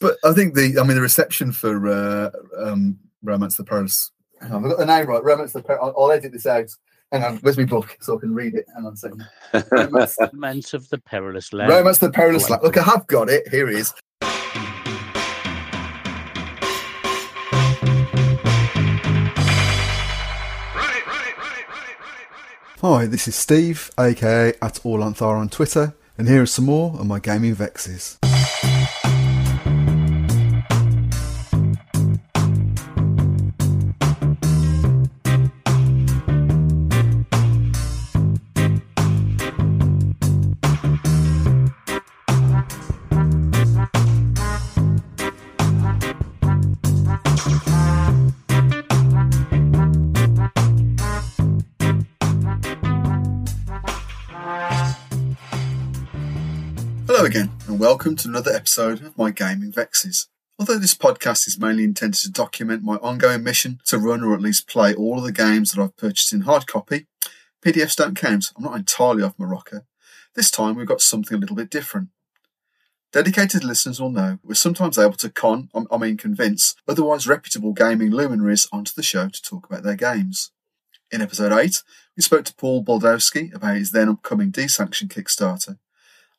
But I think the, I mean, the reception for uh, um, Romance of the Perilous. Hang on, I've got the name right. Romance of the Perilous. I'll, I'll edit this out. Hang on, where's my book so I can read it? Hang on a second. Romance, Romance of the Perilous Land. Romance the Perilous Land. Look, I have got it. Here it is. Hi, this is Steve, aka at Allanthar on Twitter, and here are some more of my gaming vexes. Welcome to another episode of my Gaming Vexes. Although this podcast is mainly intended to document my ongoing mission to run or at least play all of the games that I've purchased in hard copy, PDFs don't count. I'm not entirely off my rocker. This time we've got something a little bit different. Dedicated listeners will know we're sometimes able to con, um, I mean convince, otherwise reputable gaming luminaries onto the show to talk about their games. In episode 8, we spoke to Paul Baldowski about his then upcoming D-Sanction Kickstarter.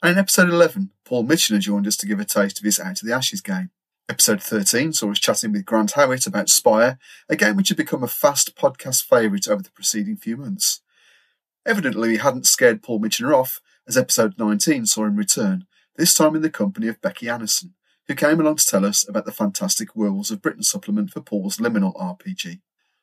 And in episode 11, Paul Mitchener joined us to give a taste of his Out of the Ashes game. Episode 13 saw us chatting with Grant Howitt about Spire, a game which had become a fast podcast favourite over the preceding few months. Evidently, he hadn't scared Paul Mitchener off, as episode 19 saw him return, this time in the company of Becky Annison, who came along to tell us about the fantastic Werewolves of Britain supplement for Paul's Liminal RPG.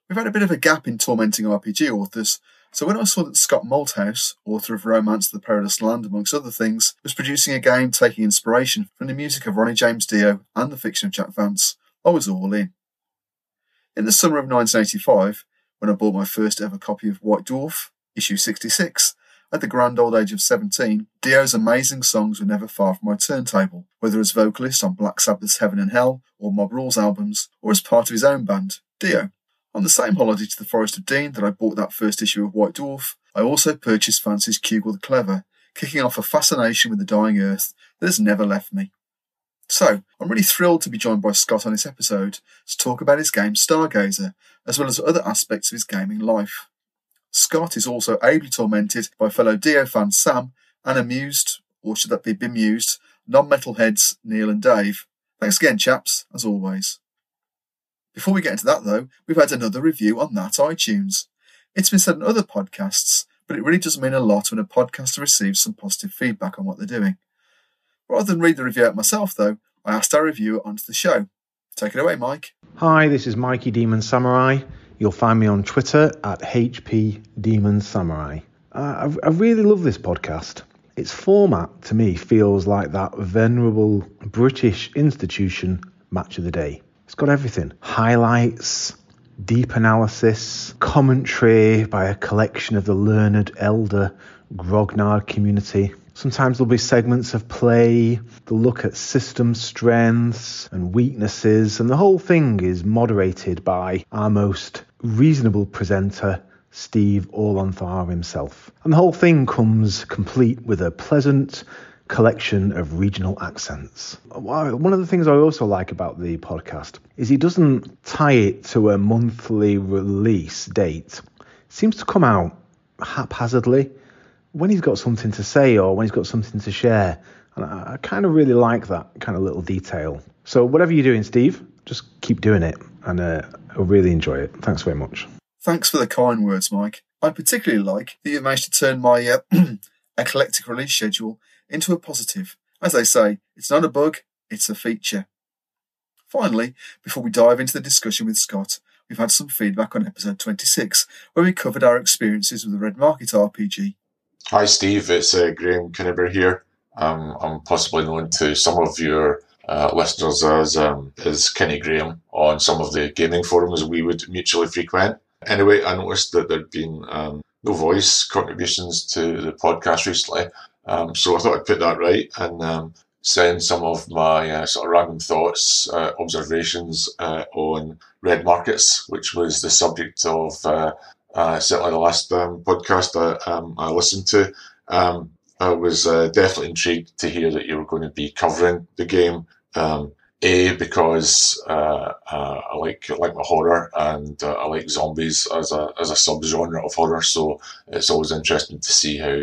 We've had a bit of a gap in tormenting RPG authors, so when I saw that Scott Malthouse, author of Romance of the Perilous Land amongst other things, was producing a game taking inspiration from the music of Ronnie James Dio and the fiction of Jack Vance, I was all in. In the summer of 1985, when I bought my first ever copy of White Dwarf, issue 66, at the grand old age of 17, Dio's amazing songs were never far from my turntable, whether as vocalist on Black Sabbath's Heaven and Hell or Mob Rules albums, or as part of his own band, Dio. On the same holiday to the Forest of Dean that I bought that first issue of White Dwarf, I also purchased Vance's Cugel the Clever, kicking off a fascination with the dying earth that has never left me. So, I'm really thrilled to be joined by Scott on this episode to talk about his game Stargazer, as well as other aspects of his gaming life. Scott is also ably tormented by fellow Dio fan Sam and amused, or should that be bemused, non-metalheads Neil and Dave. Thanks again, chaps, as always. Before we get into that, though, we've had another review on that iTunes. It's been said in other podcasts, but it really does mean a lot when a podcaster receives some positive feedback on what they're doing. Rather than read the review out myself, though, I asked our reviewer onto the show. Take it away, Mike. Hi, this is Mikey Demon Samurai. You'll find me on Twitter at HP Demon Samurai. Uh, I, I really love this podcast. Its format to me feels like that venerable British institution match of the day. It's got everything highlights, deep analysis, commentary by a collection of the learned elder grognard community. Sometimes there'll be segments of play, they'll look at system strengths and weaknesses, and the whole thing is moderated by our most reasonable presenter, Steve Orlanthar himself. And the whole thing comes complete with a pleasant collection of regional accents. One of the things I also like about the podcast is he doesn't tie it to a monthly release date. It seems to come out haphazardly when he's got something to say or when he's got something to share. And I, kind of really like that kind of little detail. So whatever you're doing, Steve, just keep doing it, and uh, I really enjoy it. Thanks very much. Thanks for the kind words, Mike. I particularly like that you've managed to turn my uh, eclectic release schedule into a positive. As they say, it's not a bug, it's a feature. Finally, before we dive into the discussion with Scott, we've had some feedback on episode 26, where we covered our experiences with the Red Market RPG. Hi, Steve. It's uh, Graham Kinniber here. Um, I'm possibly known to some of your uh, listeners as um, as Kenny Graham on some of the gaming forums we would mutually frequent. Anyway, I noticed that there'd been um, no voice contributions to the podcast recently, um, so I thought I'd put that right and um, send some of my uh, sort of random thoughts, uh, observations uh, on red markets, which was the subject of uh, uh, certainly the last um, podcast I, um, I, listened to. Um, I was uh, definitely intrigued to hear that you were going to be covering the game. Um, A because uh, uh, I like I like my horror and uh, I like zombies as a as a subgenre of horror. So it's always interesting to see how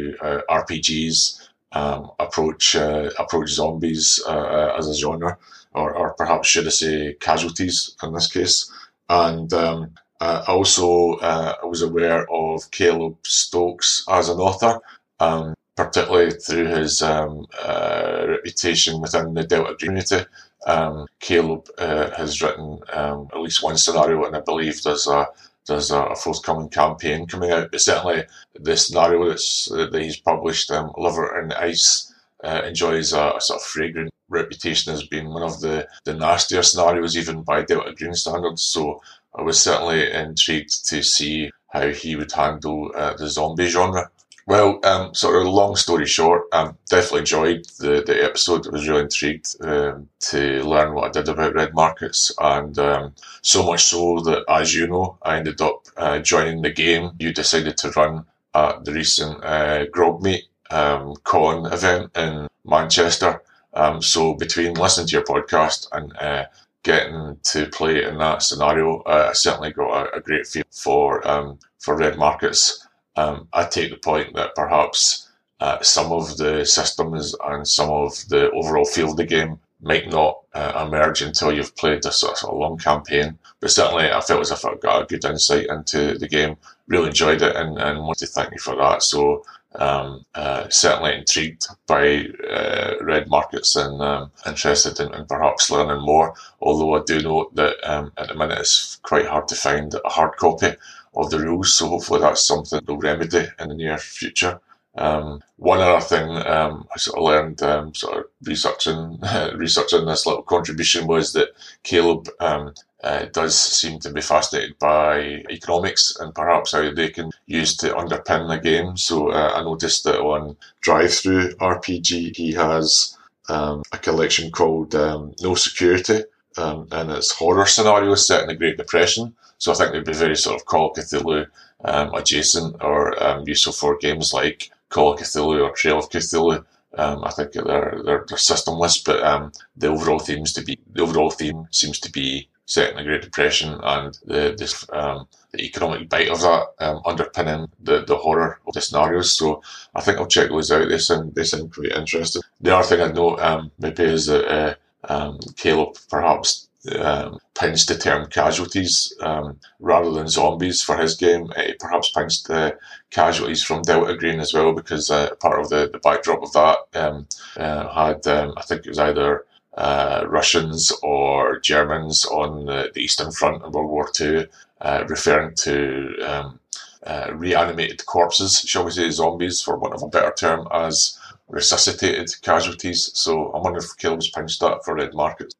RPGs um, approach uh, approach zombies uh, as a genre, or, or perhaps should I say casualties in this case. And um, uh, also, I was aware of Caleb Stokes as an author. Um, particularly through his um, uh, reputation within the Delta community. Um, Caleb uh, has written um, at least one scenario, and I believe there's a there's a forthcoming campaign coming out. But certainly, the scenario that's, that he's published, um, Lover in Ice, uh, enjoys a, a, sort of fragrant reputation as being one of the, the nastier scenarios, even by Delta Green standards. So I was certainly intrigued to see how he would handle uh, the zombie genre. Well, um, sort of long story short, I definitely enjoyed the, the episode. I was really intrigued um, to learn what I did about red markets, and um, so much so that, as you know, I ended up uh, joining the game. You decided to run at the recent uh, Grogmeet um, Con event in Manchester. Um, so between listening to your podcast and uh, getting to play in that scenario, uh, I certainly got a, a great feel for um, for red markets. Um, I take the point that perhaps uh, some of the systems and some of the overall feel of the game might not uh, emerge until you've played a sort of long campaign. But certainly, I felt as if I got a good insight into the game. Really enjoyed it, and, and want to thank you for that. So, um, uh, certainly intrigued by uh, red markets and um, interested in, in, perhaps learning more. Although I do know that um, at the minute it's quite hard to find a hard copy of the rules. So hopefully that's something they'll remedy in the near future. Um, one other thing um, I sort of learned, um, sort of researching researching this little contribution, was that Caleb um, uh, does seem to be fascinated by economics and perhaps how they can use to underpin the game. So uh, I noticed that on DriveThruRPG, he has um, a collection called um, No Security, and it's horror scenarios set in the Great Depression. So I think they'd be very sort of Call of Cthulhu um, adjacent or um, useful for games like Call of Cthulhu or Trail of Cthulhu. Um, I think they're they're, they're systemless, but um, the overall themes to be the overall theme seems to be set in the Great Depression and the this um, the economic bite of that um, underpinning the, the horror of the scenarios. So I think I'll check those out. They sound they sound quite interesting. The other thing I'd note um, maybe is that uh, um, Caleb perhaps um, the term casualties um, rather than zombies for his game. He perhaps pinched the casualties from Delta Green as well because uh, part of the, the backdrop of that um, uh, had, um, I think it was either uh, Russians or Germans on the, the, Eastern Front in World War II, uh, referring to um, uh, reanimated corpses, shall we say, zombies, for want of a better term, as resuscitated casualties. So I wonder if Caleb's pinched that for red markets.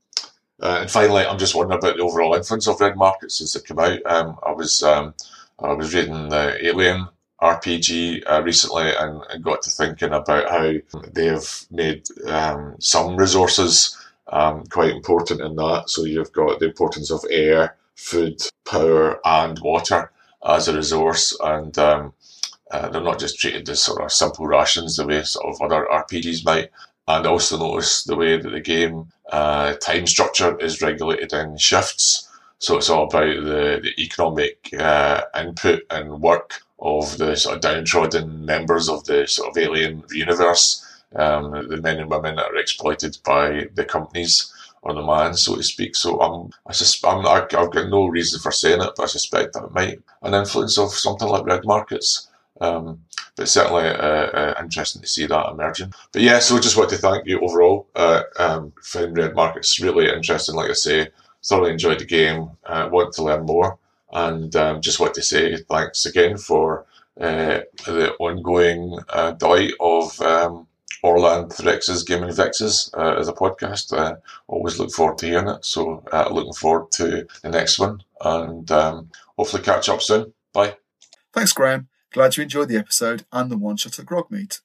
Uh, and finally, I'm just wondering about the overall influence of red markets since it came out. Um, I was um, I was reading the Alien RPG uh, recently and, and, got to thinking about how they have made um, some resources um, quite important in that. So you've got the importance of air, food, power, and water as a resource, and um, uh, they're not just treated as sort of simple rations the way sort of other RPGs might. And also notice the way that the game uh, time structure is regulated in shifts. So it's all about the, the economic uh, input and work of the sort of downtrodden members of the sort of alien universe, um, the men and women that are exploited by the companies or the man, so to speak. So I'm, I sus- I'm, I've got no reason for saying it, but I suspect that it might an influence of something like red markets. Um, but certainly uh, interesting to see that emerging. But yeah, so just want to thank you overall. Uh, um, found Red Markets really interesting, like I say. Thoroughly enjoyed the game. Uh, want to learn more, and um, just want to say thanks again for uh, the ongoing delight of um, Orlanth Rex's Gaming Vexes uh, as a podcast. Always look forward to hearing it. So uh, looking forward to the next one, and um, hopefully catch up soon. Bye. Thanks, Graham. Glad you enjoyed the episode and the one shot at Grogmeet.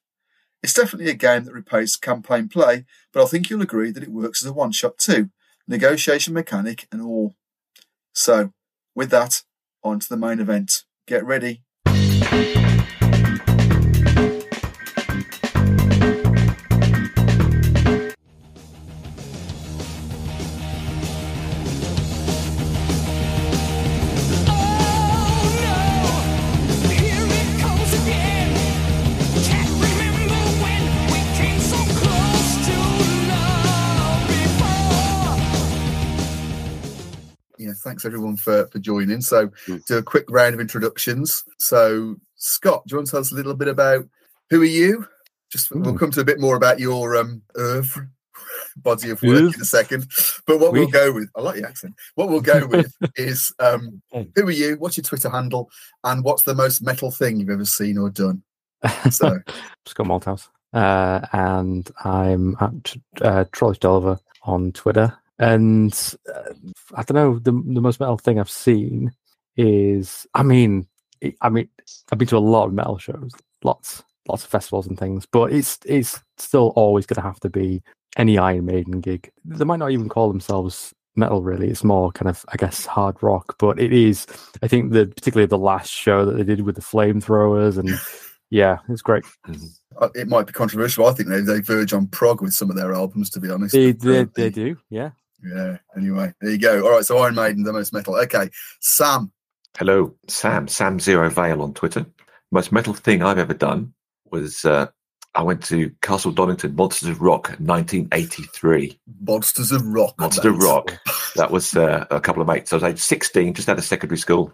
It's definitely a game that repays campaign play, but I think you'll agree that it works as a one shot too, negotiation mechanic and all. So, with that, on to the main event. Get ready. Thanks everyone for, for joining. So, Mm. do a quick round of introductions. So, Scott, do you want to tell us a little bit about who are you? Just we'll come to a bit more about your um oeuvre, body of work in a second. But what we'll go with, I like the accent. What we'll go with is um, Mm. who are you? What's your Twitter handle? And what's the most metal thing you've ever seen or done? So, Scott Malthouse. Uh, and I'm at uh, Trollish Delver on Twitter. And uh, I don't know, the, the most metal thing I've seen is, I mean, I mean, I've been to a lot of metal shows, lots, lots of festivals and things, but it's it's still always going to have to be any Iron Maiden gig. They might not even call themselves metal, really. It's more kind of, I guess, hard rock, but it is. I think the particularly the last show that they did with the flamethrowers and yeah, it's great. uh, it might be controversial. I think they, they verge on prog with some of their albums, to be honest. They, they, they do, yeah. Yeah. Anyway, there you go. All right. So Iron Maiden, the most metal. Okay. Sam. Hello, Sam. Sam Zero Veil on Twitter. Most metal thing I've ever done was uh, I went to Castle Donington Monsters of Rock 1983. Monsters of Rock. Monsters of. Rock. That was uh, a couple of mates. I was age 16, just out of secondary school.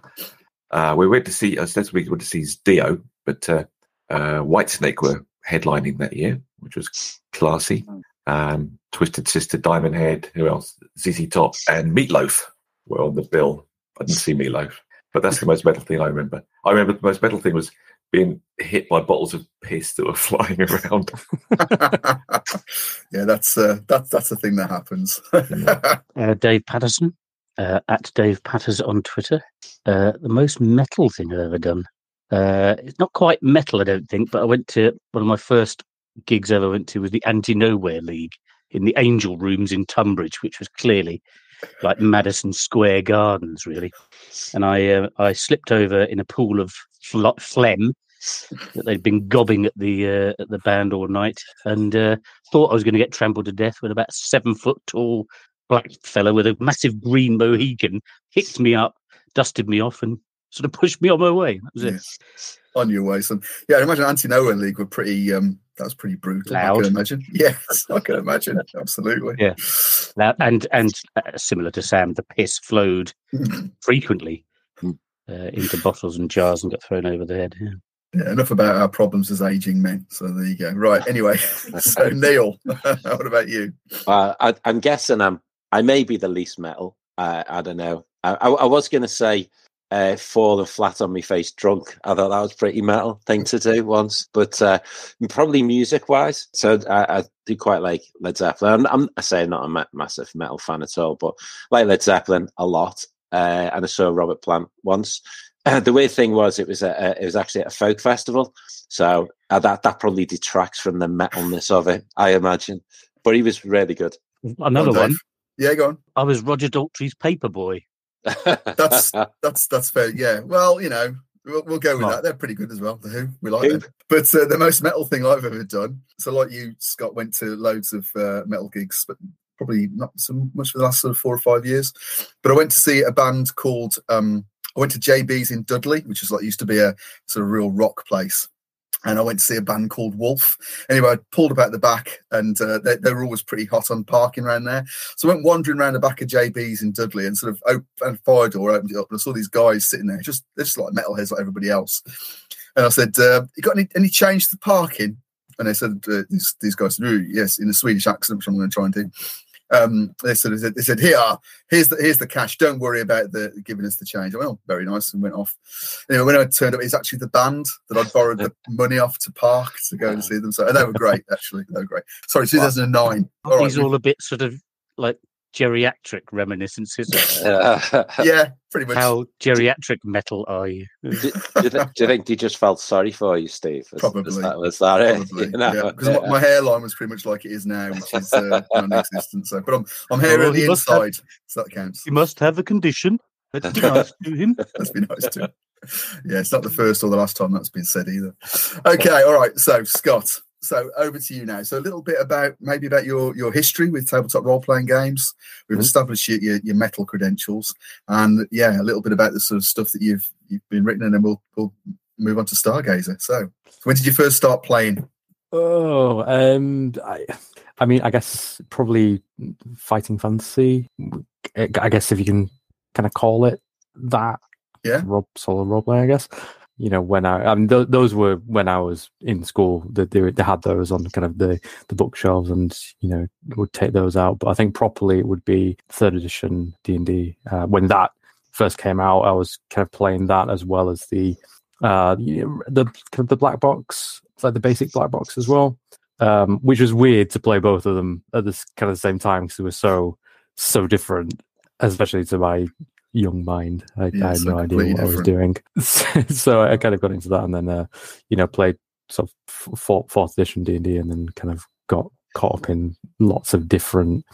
Uh, we went to see, I said we went to see Dio, but uh, uh, Whitesnake were headlining that year, which was classy. Um, Twisted Sister, Diamond Head, who else? ZZ Top and Meatloaf were on the bill. I didn't see Meatloaf, but that's the most metal thing I remember. I remember the most metal thing was being hit by bottles of piss that were flying around. yeah, that's uh, that's that's a thing that happens. Uh, Dave Patterson, uh, at Dave Patters on Twitter. Uh, the most metal thing I've ever done. Uh, it's not quite metal, I don't think, but I went to one of my first gigs I ever went to was the Anti Nowhere League in the Angel Rooms in Tunbridge, which was clearly like Madison Square Gardens, really. And I uh, I slipped over in a pool of fl- phlegm that they'd been gobbing at the uh, at the band all night, and uh, thought I was going to get trampled to death with about seven foot tall black fellow with a massive green Mohican picked me up, dusted me off, and sort of pushed me on my way. That was it. On your way, son. Yeah, I imagine Anti Nowhere League were pretty. um That was pretty brutal. I Loud. can imagine. Yes, I can imagine. Absolutely. Yeah. Now, and and uh, similar to Sam, the piss flowed frequently Hmm. uh, into bottles and jars and got thrown over the head. Yeah. Yeah, enough about our problems as aging men. So there you go. Right. Anyway, so Neil, what about you? Uh, I, I'm guessing I'm. I may be the least metal. Uh, I don't know. I, I, I was going to say uh, falling flat on my face drunk. I thought that was pretty metal thing to do once, but uh, probably music wise. So I, I do quite like Led Zeppelin. I'm, I'm I say I'm not a ma- massive metal fan at all, but like Led Zeppelin a lot. Uh, and I saw Robert Plant once. the weird thing was it was a, a, it was actually at a folk festival, so uh, that that probably detracts from the metalness of it, I imagine. But he was really good. Another Go one. Yeah, go on. I was Roger Daltrey's paperboy. That's that's that's fair. Yeah. Well, you know, we'll, we'll go with Oh. that. They're pretty good as well. The Who, we like Who? them. But uh, the most metal thing I've ever done. So, like you, Scott, went to loads of uh, metal gigs, but probably not so much for the last sort of four or five years. But I went to see a band called. um I went to JB's in Dudley, which is like used to be a sort of real rock place. And I went to see a band called Wolf. Anyway, I pulled about the back, and uh, they, they were always pretty hot on parking around there. So I went wandering around the back of JB's in Dudley and sort of opened fire door opened it up and I saw these guys sitting there, just they're just like metalheads like everybody else. And I said, uh, "You got any any change to parking?" And they said, uh, "These these guys said, "Ooh, yes," in a Swedish accent, which I'm going to try and do. Um, they said, they said, they said, "Here, here's the here's the cash. Don't worry about the giving us the change." I went, "Oh, very nice," and went off. Anyway, when I turned up, it's actually the band that I'd borrowed the money off to park to go and see them. So and they were great, actually. They were great. Sorry, 2009. All right, These all a bit sort of like geriatric reminiscences. yeah, pretty much. How geriatric metal are you? do, do, you thi- do you think he just felt sorry for you, Steve? Was, Probably. Was that, was that it? Probably, You know? yeah. Because my, my hairline was pretty much like it is now, which is uh, non-existent. So, but I'm I'm here Oh, on the he must have- inside, so that counts. You must have a condition. Let's be nice to him. Let's be nice to. him. Yeah, it's not the first or the last time that's been said either. Okay, all right. So, Scott, so over to you now. So, a little bit about maybe about your your history with tabletop role playing games. We've Mhm. established your, your your metal credentials, and yeah, a little bit about the sort of stuff that you've you've been written, and then we'll we'll move on to Stargazer. So, when did you first start playing? Oh, um, I, I mean, I guess probably fighting fantasy. I guess if you can kind of call it that. Yeah. Role, solo role playing, I guess. You know, when I, I mean, th- those were when I was in school. That they, they had those on kind of the the bookshelves, and you know, would take those out. But I think properly it would be third edition D and D. Uh, when that first came out, I was kind of playing that as well as the uh the kind of the black box, like the basic black box as well. Um, which was weird to play both of them at this kind of the same time because they were so so different, especially to my young mind. I, Yeah, I had no idea what I was doing, so I kind of got into that, and then uh, you know played sort of f- fourth, fourth edition D and D, and then kind of got caught up in lots of different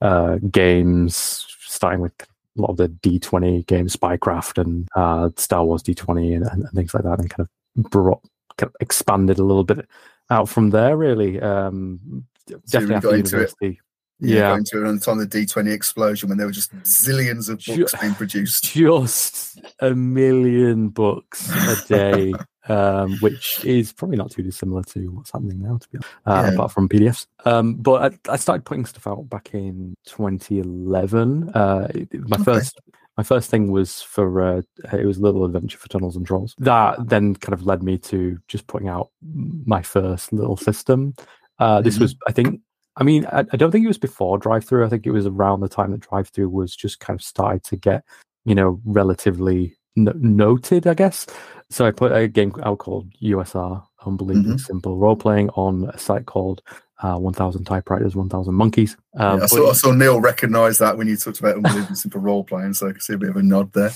uh, games, starting with a lot of the D20 games, Spycraft and uh, Star Wars D20 and, and, and things like that, and kind of brought, kind of expanded a little bit out from there. Really, um, So definitely got after into it. Yeah, got into it around the time of the D20 explosion when there were just zillions of books Ju- being produced. just a million books a day, um, which is probably not too dissimilar to what's happening now, to be honest, uh, Yeah. apart from PDFs. Um, but I, I started putting stuff out back in 2011. Uh, my Okay. first. My first thing was for uh, it was a Little Adventure for Tunnels and Trolls. That then kind of led me to just putting out my first little system. Uh, this Mhm. was, I think, I mean, I, I don't think it was before drive through. I think it was around the time that drive through was just kind of started to get, you know, relatively no- noted, I guess. So I put a game out called USR, Unbelievably mm-hmm. Simple Role Playing, on a site called uh, 1000 Typewriters, 1000 Monkeys. Um, Yeah, I, but saw, I saw Neil recognise that when you talked about unbelievably simple role playing, so I could see a bit of a nod there.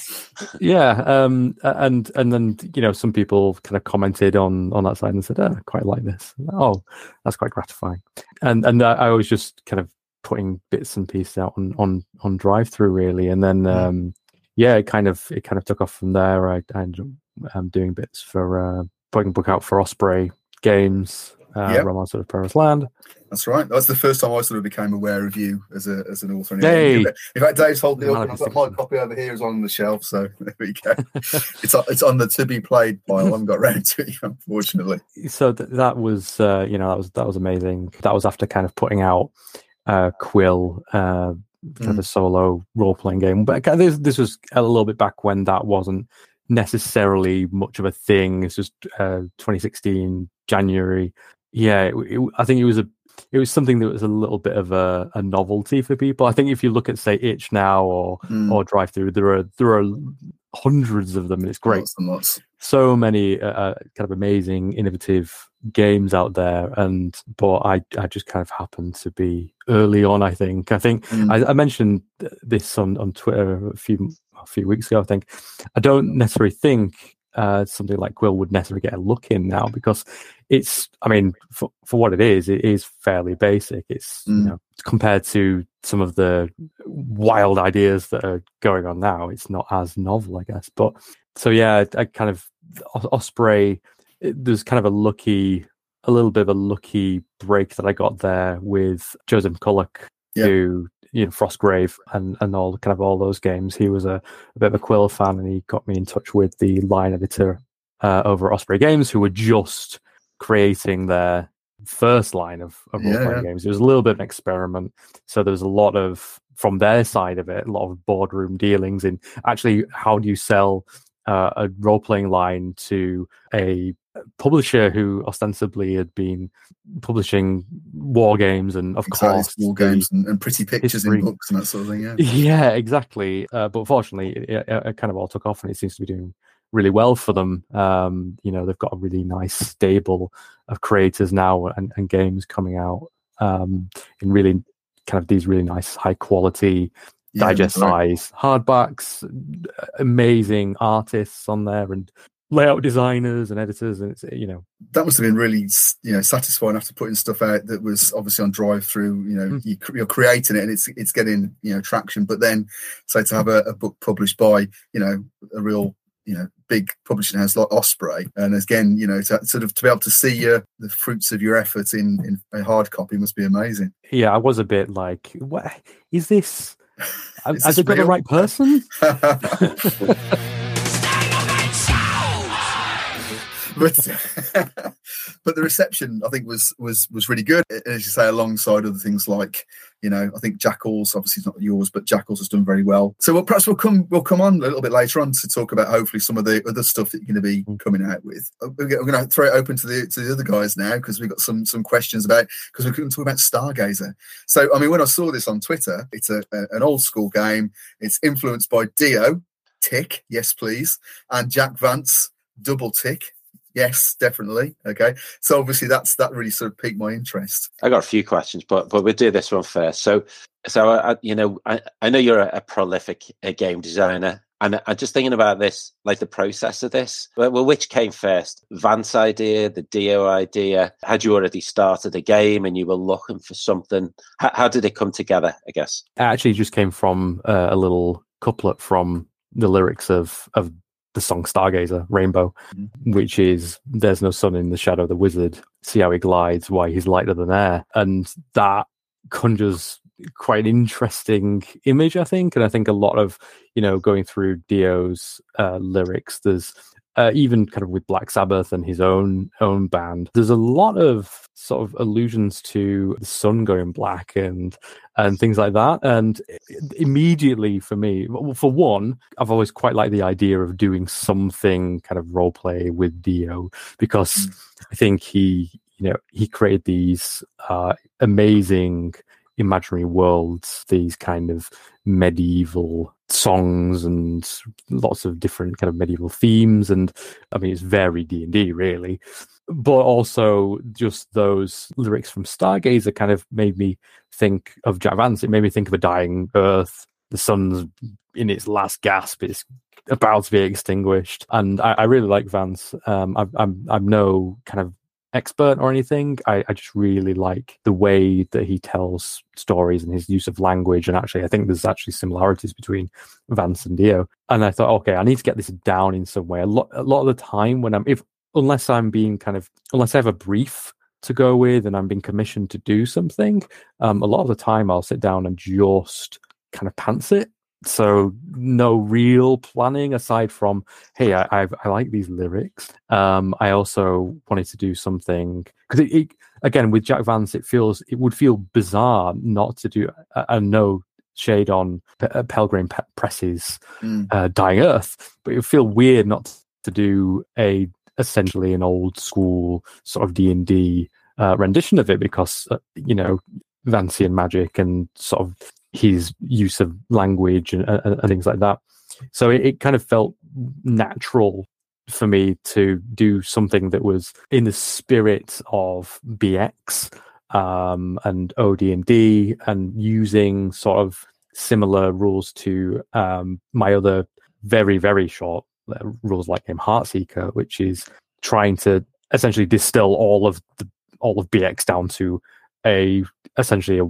yeah um and and then you know some people kind of commented on on that side and said oh, i quite like this oh that's quite gratifying and and i I was just kind of putting bits and pieces out on on on drive through really and then Mm. um yeah it kind of it kind of took off from there i, I ended up um, doing bits for uh putting a book out for osprey games uh Yep. romance of Perilous land That's right. That's the first time I sort of became aware of you as a as an author. Hey. In fact, Dave's holding it up. and I've got my copy over here is on the shelf, so there we go. it's on, it's on the to be played pile. I haven't got round to it, unfortunately. so th- that was uh, you know that was that was amazing. That was after kind of putting out uh, Quill, uh, kind of a solo role playing game. But this this was a little bit back when that wasn't necessarily much of a thing. It's just uh, 2016 January. Yeah, it, it, I think it was a it was something that was a little bit of a, a novelty for people. I think if you look at say Itch now or Mm, or Drive Through, there are there are hundreds of them, and it's great Lots and lots. so many uh, uh, kind of amazing, innovative games out there, and but I I just kind of happened to be early on. I think I think Mm. I, I mentioned this on on Twitter a few a few weeks ago. I think I don't necessarily think uh, something like Quill would necessarily get a look in now because it's I mean for for what it is, it is fairly basic. It's you Mm. know compared to some of the wild ideas that are going on now, it's not as novel, I guess. But so yeah, I, I kind of Os- Osprey. It, there's kind of a lucky, a little bit of a lucky break that I got there with Joseph McCullough, Yeah. who you know Frostgrave and and all kind of all those games. He was a, a bit of a Quill fan, and he got me in touch with the line editor uh, over at Osprey Games, who were just creating their first line of, of role playing Yeah. games. It was a little bit of an experiment, so there was a lot of from their side of it, a lot of boardroom dealings in actually how do you sell uh, a role playing line to a publisher who ostensibly had been publishing war games and of Exactly, course the- games and, and pretty pictures history- in books and that sort of thing. Yeah. yeah, exactly. Uh, but fortunately, it, it, it kind of all took off, and it seems to be doing really well for them. Um, you know, they've got a really nice stable of creators now and, and games coming out um, in really kind of these really nice, high quality, Yeah, digest that's right. size hardbacks. Amazing artists on there, and layout designers and editors, and it's you know, that must have been really you know satisfying after putting stuff out that was obviously on drive through you know Mm. you, you're creating it and it's it's getting you know traction but then say to have a, a book published by you know a real you know big publishing house like osprey and again you know to sort of to be able to see uh, the fruits of your effort in in a hard copy must be amazing yeah, I was a bit like, what is this? Is Has this it got the right person? but but the reception I think was was was really good. As you say, alongside other things like you know, I think Jackals obviously not yours, but Jackals has done very well. So we'll, perhaps we'll come we'll come on a little bit later on to talk about hopefully some of the other stuff that you're going to be mm-hmm. coming out with. Uh, we're going to throw it open to the to the other guys now because we've got some some questions about because we're going to talk about Stargazer. So I mean, when I saw this on Twitter, it's a, a an old school game. It's influenced by Dio, tick, yes please, and Jack Vance, double tick. Yes, definitely. Okay, so obviously that's that really sort of piqued my interest. I got a few questions, but but we'll do this one first. So so I, you know I, I know you're a, a prolific a game designer, and I'm just thinking about this, like the process of this. Well, which came first, Vance idea, the Dio idea? Had you already started a game and you were looking for something? How, how did it come together? I guess it actually just came from uh, a little couplet from the lyrics of of the song Stargazer, Rainbow, mm-hmm. which is There's no sun in the shadow of the wizard. See how he glides, why he's lighter than air. And that conjures quite an interesting image, I think. And I think a lot of, you know, going through Dio's uh, lyrics, there's uh, even kind of with Black Sabbath and his own own band, there's a lot of sort of allusions to the sun going black and and things like that. And immediately for me, for one, I've always quite liked the idea of doing something kind of role play with Dio because mm. I think he, you know, he created these uh, amazing imaginary worlds, these kind of medieval songs and lots of different kind of medieval themes and i mean it's very d&d really. But also just those lyrics from stargazer kind of made me think of jack vance. It made me think of a dying earth. The sun's in its last gasp. It's about to be extinguished. And i, I really like vance. Um, I, i'm i'm no kind of expert or anything. I, I, just really like the way that he tells stories and his use of language. And actually, I think there's actually similarities between Vance and Dio. And I thought, okay, I need to get this down in some way. A lot, a lot of the time when I'm, if unless I'm being kind of, unless I have a brief to go with and I'm being commissioned to do something, um, a lot of the time I'll sit down and just kind of pants it so no real planning aside from hey i i, I like these lyrics um i also wanted to do something because it, it, again with jack vance it feels it would feel bizarre not to do and no shade on P- uh, pelgrane Pe- press's mm. uh, dying earth but it would feel weird not to do a essentially an old school sort of d&d uh, rendition of it because uh, you know Vancian magic and sort of his use of language and, and, things like that. So it, it, kind of felt natural for me to do something that was in the spirit of BX um, and OD&D and using sort of similar rules to um, my other very, very short uh, rules like game Heartseeker, which is trying to essentially distill all of the all of BX down to a essentially a,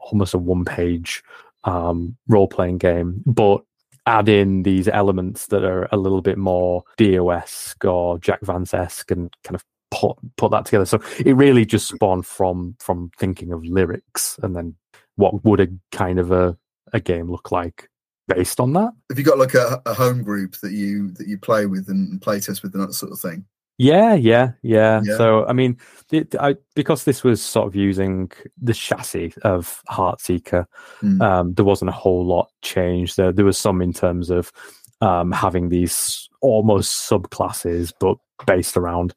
almost a one page um, role playing game, but add in these elements that are a little bit more DOS or Jack Vance esque and kind of put put that together. So it really just spawned from from thinking of lyrics and then what would a kind of a, a game look like based on that. Have you got like a, a home group that you that you play with and play test with and that sort of thing? Yeah, yeah, yeah, yeah. So, I mean, it, I, because this was sort of using the chassis of Heartseeker, mm. um, there wasn't a whole lot changed. There, there was some in terms of um, having these almost subclasses, but based around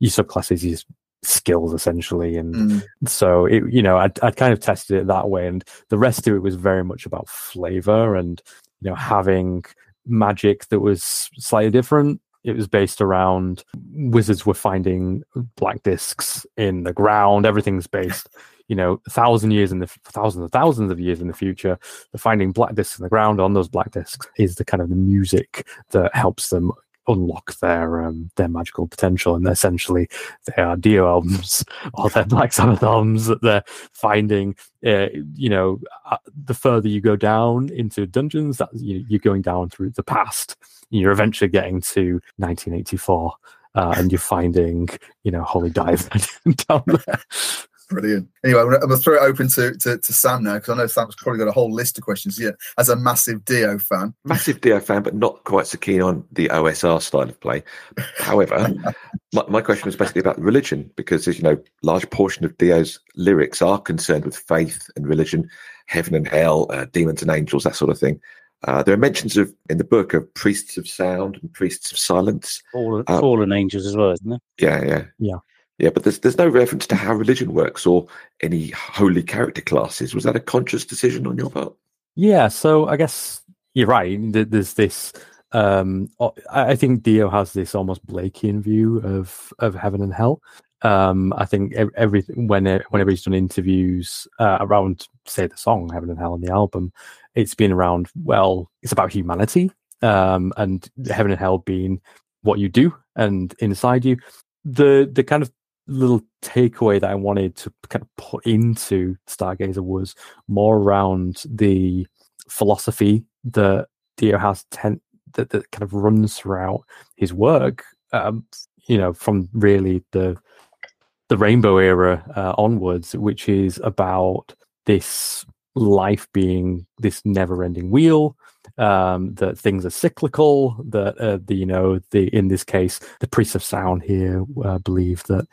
your subclasses, your skills essentially. And mm. so, it, you know, I'd, I'd kind of tested it that way, and the rest of it was very much about flavor and you know having magic that was slightly different it was based around wizards were finding black discs in the ground. Everything's based, you know, a thousand years in the thousands and thousands of years in the future. They're finding black discs in the ground. On those black discs is the kind of the music that helps them unlock their um, their magical potential, and essentially they are Dio albums or their Black Sabbath albums that they're finding. Uh, you know, uh, the further you go down into dungeons, that you, you're going down through the past. You're eventually getting to 1984, uh, and you're finding, you know, Holy Diver down there. Brilliant. Anyway, I'm going to throw it open to, to, to Sam now because I know Sam's probably got a whole list of questions. Yeah, as a massive Dio fan, Massive Dio fan, but not quite so keen on the OSR style of play. However, my, my question was basically about religion because, as you know, large portion of Dio's lyrics are concerned with faith and religion, heaven and hell, uh, demons and angels, that sort of thing. Uh, there are mentions of in the book of priests of sound and priests of silence. Fallen, Uh, fallen angels as well, isn't there? Yeah, yeah, Yeah. yeah. But there's there's no reference to how religion works or any holy character classes. Was that a conscious decision on your part? Yeah, so I guess you're right. There's this. Um, I think Dio has this almost Blakean view of of heaven and hell. Um, I think ev- everything when whenever he's done interviews uh, around, say, the song "Heaven and Hell" on the album, it's been around. Well, it's about humanity, um, and heaven and hell being what you do and inside you. The the kind of little takeaway that I wanted to kind of put into Stargazer was more around the philosophy that Dio has ten- that, that kind of runs throughout his work. Um, you know, from really the the Rainbow era uh, onwards, which is about this life being this never-ending wheel. Um, that things are cyclical. That uh, the you know the in this case the priests of sound here uh, believe that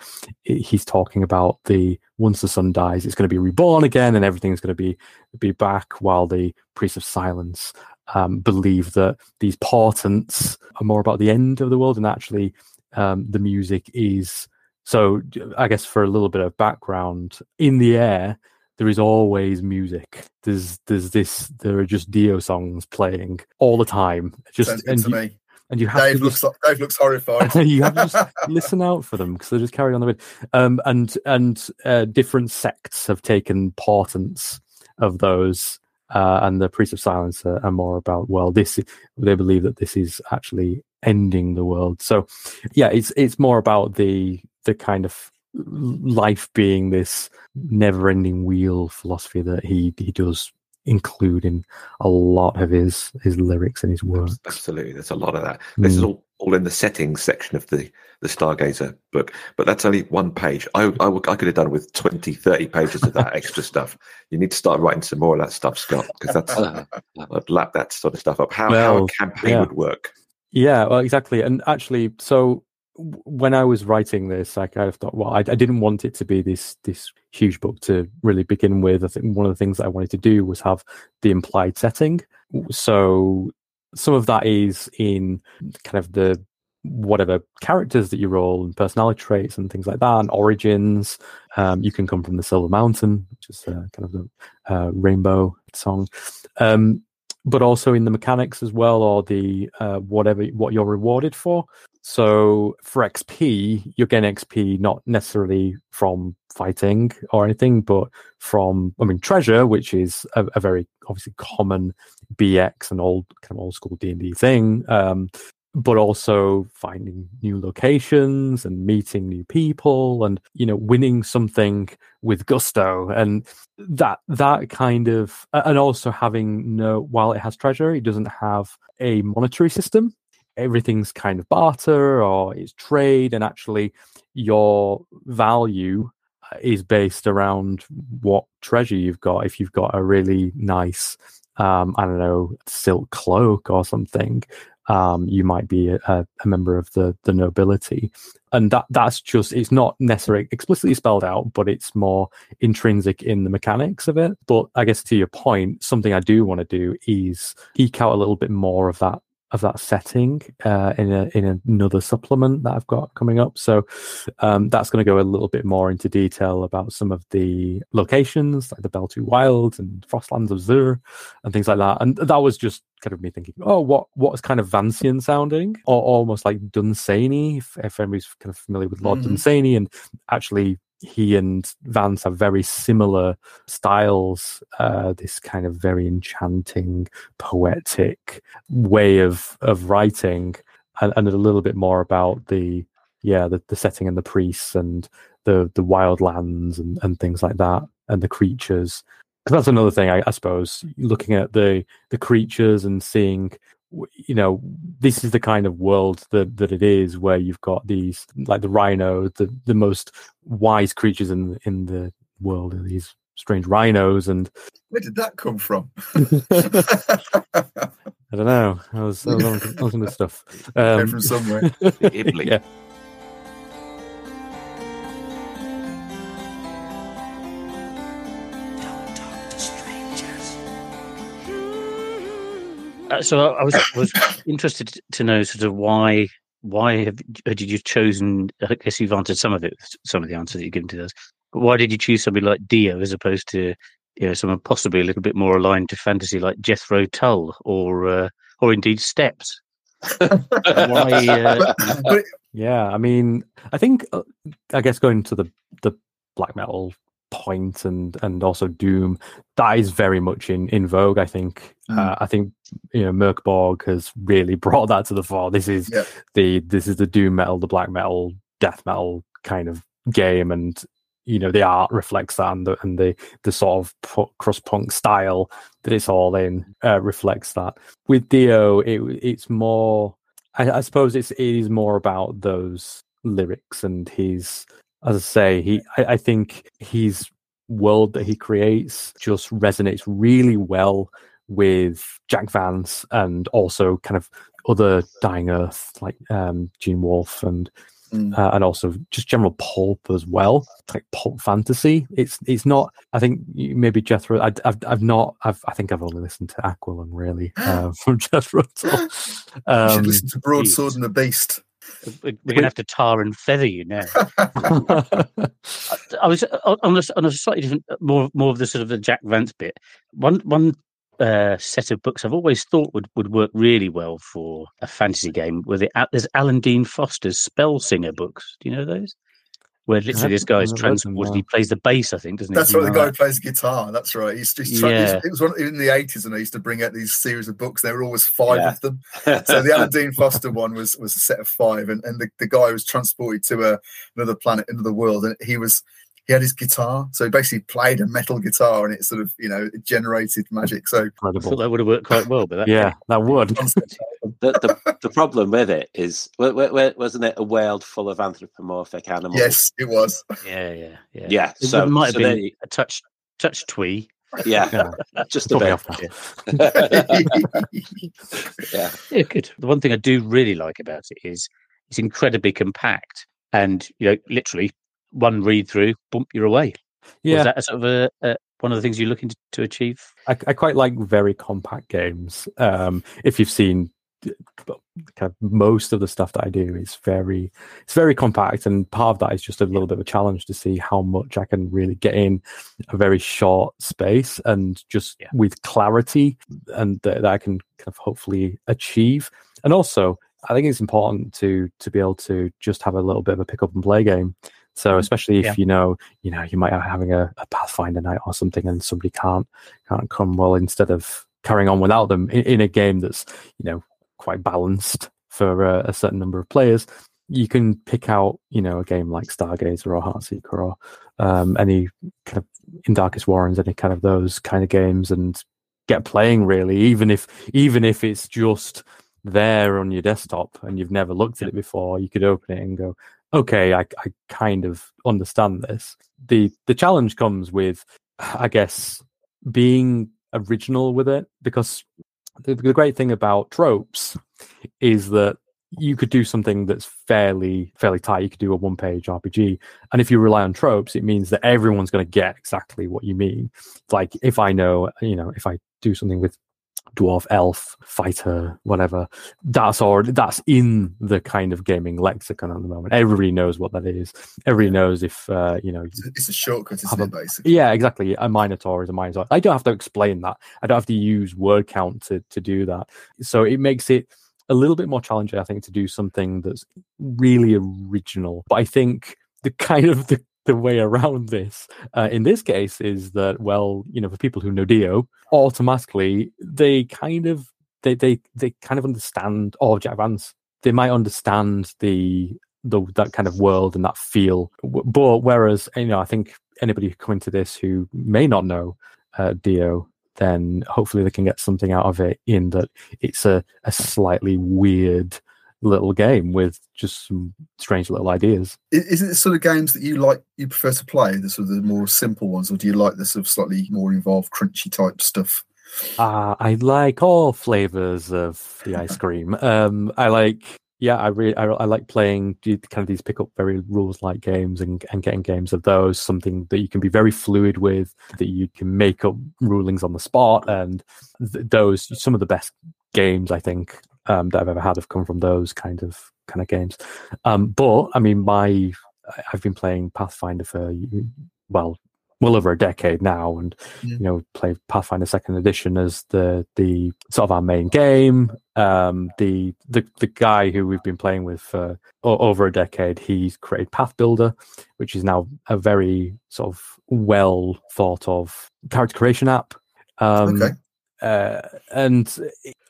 he's talking about the once the sun dies, it's going to be reborn again, and everything's going to be be back. While the priests of silence um, believe that these portents are more about the end of the world, and actually um, the music is. So I guess for a little bit of background, in the air there is always music. There's there's this there are just Dio songs playing all the time. Just sounds and to you, me. and you have Dave to looks just- Dave looks horrified. you have to just listen out for them because they just carry on the way. Um, and and uh, different sects have taken portents of those, uh, and the priests of silence are, are more about well, this they believe that this is actually ending the world. So, yeah, it's it's more about the the kind of life being this never-ending wheel philosophy that he he does include in a lot of his his lyrics and his work. Absolutely, there's a lot of that. This is Mm. all, all in the settings section of the the Stargazer book, but that's only one page. I, I, I could have done with 20, 30 pages of that extra stuff. You need to start writing some more of that stuff, Scott, because that's I'd lap that sort of stuff up. How, how a campaign yeah. would work. Yeah, well, exactly. And actually, so when I was writing this, I kind of thought, well, I, I didn't want it to be this this huge book to really begin with. I think one of the things that I wanted to do was have the implied setting. So some of that is in kind of the whatever characters that you roll and personality traits and things like that and origins. Um, you can come from the Silver Mountain, which is uh, kind of the uh, rainbow song. Um, but also in the mechanics as well, or the uh, whatever what you're rewarded for. So for XP, you're getting XP not necessarily from fighting or anything, but from I mean treasure, which is a, a very obviously common BX and old kind of old school D and D thing. Um, but also finding new locations and meeting new people and you know winning something with gusto and that that kind of and also having no while it has treasure it doesn't have a monetary system everything's kind of barter or it's trade and actually your value uh, is based around what treasure you've got. If you've got a really nice um i don't know silk cloak or something um you might be a, a member of the the nobility. And that that's just it's not necessarily explicitly spelled out but it's more intrinsic in the mechanics of it. But i guess to your point something i do want to do is eke out a little bit more of that of that setting uh, in a in another supplement that I've got coming up. So um, that's going to go a little bit more into detail about some of the locations, like the Beltu Wilds and Frostlands of Zur, and things like that. And that was just kind of me thinking, oh, what what's kind of Vancian sounding, or almost like Dunsany, if, if anybody's kind of familiar with Lord Mhm. Dunsany, and actually he and Vance have very similar styles. Uh, this kind of very enchanting, poetic way of of writing, and, and a little bit more about the yeah the, the setting and the priests and the the wild lands and, and things like that and the creatures. Because that's another thing, I, I suppose. Looking at the the creatures and seeing you know this is the kind of world that that it is where you've got these like the rhino the the most wise creatures in in the world of these strange rhinos and Where did that come from? I don't know. I was, I was on, on some good stuff. Came Um, from somewhere. Yeah. So I I was was interested to know sort of why why have, did you chosen? I guess you've answered some of it, some of the answers that you've given to those. But why did you choose somebody like Dio as opposed to you know someone possibly a little bit more aligned to fantasy like Jethro Tull or uh, or indeed Steps? why? Uh, But, but Yeah, I mean, I think uh, I guess going to the the black metal point and and also doom that is very much in in vogue. I think Mm. uh, I think you know Mörk Borg has really brought that to the fore. This is Yeah. the this is the doom metal, the black metal, death metal kind of game, and you know the art reflects that, and the and the the sort of pu- crust punk style that it's all in uh, reflects that. With Dio, it it's more. I, I suppose it's it is more about those lyrics and his, as I say, he. I, I think his world that he creates just resonates really well with Jack Vance and also kind of other Dying Earth like um, Gene Wolfe and Mm. uh, and also just general pulp as well, like pulp fantasy. It's it's not. I think maybe Jethro. I, I've I've not. I've I think I've only listened to Aqualung really uh, from Jethro. Tull. you should Um, listen to Broadsword and the Beast. We're going to have to tar and feather you now. I was uh, on a, on a slightly different, uh, more more of the sort of the Jack Vance bit. One one uh, set of books I've always thought would, would work really well for a fantasy game. Where the, there's Alan Dean Foster's Spellsinger books. Do you know those? Where literally this haven't- guy's I haven't read them, transported. He plays the bass, I think, doesn't he? That's right. The guy like who plays guitar. That's right. He's, he's trying, Yeah. It was one in the eighties, and I used to bring out these series of books. There were always five Yeah. of them. So the Alan Dean Foster one was was a set of five, and, and the, the guy was transported to a, another planet, another world, and he was he had his guitar. So he basically played a metal guitar, and it sort of you know it generated magic. So that. I thought that would have worked quite well, but that Yeah, that would. the, the the problem with it is, wa- wa- wa- wasn't it a world full of anthropomorphic animals? yes, it was. yeah, yeah, yeah. Yeah. So it So, might have so been there- a touch touch twee. yeah, Yeah, just a put bit. off now. yeah. Yeah, good. The one thing I do really like about it is it's incredibly compact, and you know, literally one read through, bump, you're away. Was Yeah, that a sort of a, a one of the things you're looking to, to achieve? I, I quite like very compact games. Um, if you've seen kind of most of the stuff that I do is very it's very compact, and part of that is just a little bit of a challenge to see how much I can really get in a very short space and just Yeah. with clarity, and that, that I can kind of hopefully achieve. And also, I think it's important to to be able to just have a little bit of a pick up and play game. So especially if Yeah. you know, you know, you might be having a, a Pathfinder night or something, and somebody can't can't come. Well, instead of carrying on without them in, in a game that's you know quite balanced for a, a certain number of players, you can pick out you know a game like Stargazer or Heartseeker or um, any kind of in Darkest Warrens, any kind of those kind of games, and get playing really, even if even if it's just there on your desktop and you've never looked at it before, you could open it and go, okay, I, I kind of understand this. The the challenge comes with, I guess, being original with it because the, the great thing about tropes is that you could do something that's fairly fairly tight. You could do a one page RPG, and if you rely on tropes, it means that everyone's going to get exactly what you mean. Like if I know, you know, if I do something with dwarf, elf, fighter, whatever, that's already that's in the kind of gaming lexicon at the moment. Everybody knows what that is. Everybody knows if uh, you know It's a, shortcut, isn't a- it? Basically. yeah, exactly. A Minotaur is a Minotaur. I don't have to explain that. I don't have to use word count to, to do that. So it makes it a little bit more challenging, I think, to do something that's really original. But I think the kind of the, the way around this uh, in this case is that, well, you know, for people who know Dio, automatically they kind of they they they kind of understand or Jack Vance. They might understand the the that kind of world and that feel. But whereas you know, I think anybody coming to this who may not know uh, Dio, then hopefully they can get something out of it in that it's a, a slightly weird little game with just some strange little ideas. Is it the sort of games that you like? You prefer to play the sort of the more simple ones, or do you like the sort of slightly more involved, crunchy type stuff? Uh, I like all flavors of the ice cream. Um, I like, yeah, I really, I, I like playing kind of these pick up very rules like games and, and getting games of those. Something that you can be very fluid with, that you can make up rulings on the spot, and th- those some of the best games I think um, that I've ever had have come from those kind of kind of games. Um, but I mean, my I've been playing Pathfinder for well well over a decade now, and Yeah. you know play Pathfinder Second Edition as the the sort of our main game. Um, the the the guy who we've been playing with for over a decade, he's created Pathbuilder, which is now a very sort of well thought of character creation app. Um, Okay. Uh, and